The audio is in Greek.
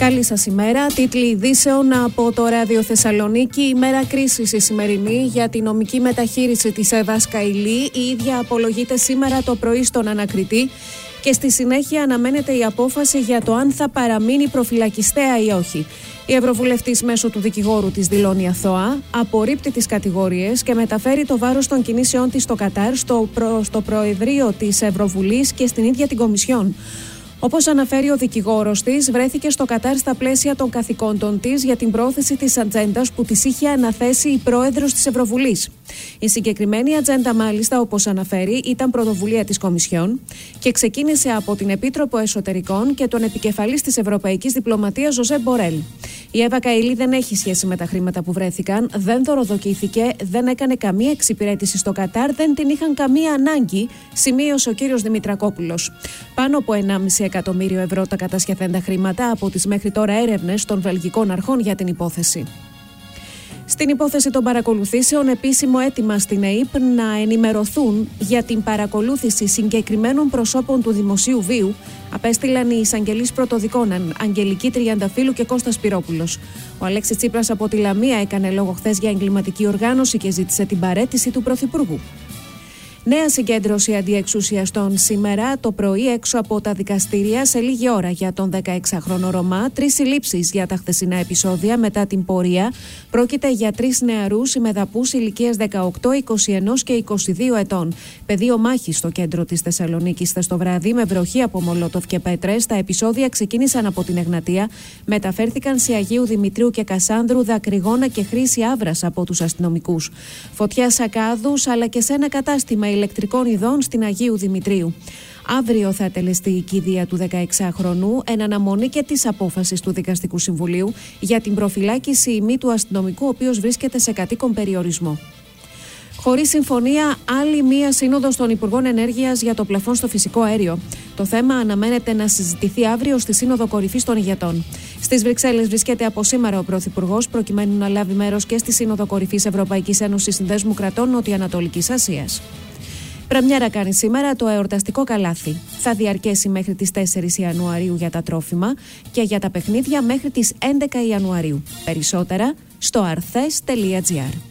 Καλή σας ημέρα. Τίτλοι ειδήσεων από το Ράδιο Θεσσαλονίκη. Ημέρα κρίσης η σημερινή για τη νομική μεταχείριση της Εύα Καηλή. Η ίδια απολογείται σήμερα το πρωί στον ανακριτή. Και στη συνέχεια αναμένεται η απόφαση για το αν θα παραμείνει προφυλακιστέα ή όχι. Η Ευρωβουλευτής μέσω του δικηγόρου της δηλώνει αθώα, απορρίπτει τις κατηγορίες και μεταφέρει το βάρος των κινήσεών της στο Κατάρ, στο, προ, στο Προεδρείο της Ευρωβουλής και στην ίδια την Κομισιόν. Όπως αναφέρει ο δικηγόρος της, βρέθηκε στο Κατάρ στα πλαίσια των καθηκόντων της για την πρόθεση της ατζέντας που της είχε αναθέσει η πρόεδρος της Ευρωβουλής. Η συγκεκριμένη ατζέντα, μάλιστα, όπως αναφέρει, ήταν πρωτοβουλία της Κομισιόν και ξεκίνησε από την Επίτροπο Εσωτερικών και τον επικεφαλής της Ευρωπαϊκής Διπλωματίας, Ζωζέ Μπορέλ. Η Εύα Καηλή δεν έχει σχέση με τα χρήματα που βρέθηκαν, δεν δωροδοκήθηκε, δεν έκανε καμία εξυπηρέτηση στο Κατάρ, δεν την είχαν καμία ανάγκη, σημείωσε ο κύριος Δημητρακόπουλος. Πάνω από 1,5 εκατομμύριο ευρώ τα κατασχεθέντα χρήματα από τις μέχρι τώρα έρευνες των βελγικών αρχών για την υπόθεση. Στην υπόθεση των παρακολουθήσεων, επίσημο αίτημα στην ΕΕΠ να ενημερωθούν για την παρακολούθηση συγκεκριμένων προσώπων του δημοσίου βίου απέστειλαν οι εισαγγελείς πρωτοδικών Αγγελική Τριανταφύλου και Κώστας Πυρόπουλος. Ο Αλέξης Τσίπρας από τη Λαμία έκανε λόγο χθες για εγκληματική οργάνωση και ζήτησε την παρέτηση του Πρωθυπουργού. Νέα συγκέντρωση αντιεξουσιαστών σήμερα το πρωί έξω από τα δικαστήρια σε λίγη ώρα για τον 16χρονο Ρωμά. Τρεις συλλήψεις για τα χθεσινά επεισόδια μετά την πορεία. Πρόκειται για τρεις νεαρούς ημεδαπούς ηλικίας 18, 21 και 22 ετών. Πεδίο μάχη στο κέντρο της Θεσσαλονίκης θε το βράδυ με βροχή από Μολότοφ και Πέτρες. Τα επεισόδια ξεκίνησαν από την Εγνατία, μεταφέρθηκαν σε Αγίου Δημητρίου και Κασάνδρου, Δακρυγόνα και Χρήση Άβρας από τους αστυνομικούς. Φωτιά Σακάδους αλλά και σε ένα κατάστημα ηλεκτρικών ειδών στην Αγίου Δημητρίου. Αύριο θα τελεστεί η κηδεία του 16χρονου εν αναμονή και της απόφασης του Δικαστικού Συμβουλίου για την προφυλάκηση ημί του αστυνομικού, ο οποίος βρίσκεται σε κατοίκον περιορισμό. Χωρίς συμφωνία, άλλη μία σύνοδος των Υπουργών Ενέργειας για το πλαφόν στο φυσικό αέριο. Το θέμα αναμένεται να συζητηθεί αύριο στη Σύνοδο Κορυφής των Ηγετών. Στις Βρυξέλλες βρίσκεται από σήμερα ο Πρωθυπουργός, προκειμένου να λάβει μέρος και στη Σύνοδο Κορυφής Ευρωπαϊκής Ένωσης Συνδέσμου Κρατών Νοτιοανατολικής Ασίας. Πρεμιέρα κάνει σήμερα το εορταστικό καλάθι. Θα διαρκέσει μέχρι τις 4 Ιανουαρίου για τα τρόφιμα και για τα παιχνίδια μέχρι τις 11 Ιανουαρίου. Περισσότερα στο arthes.gr.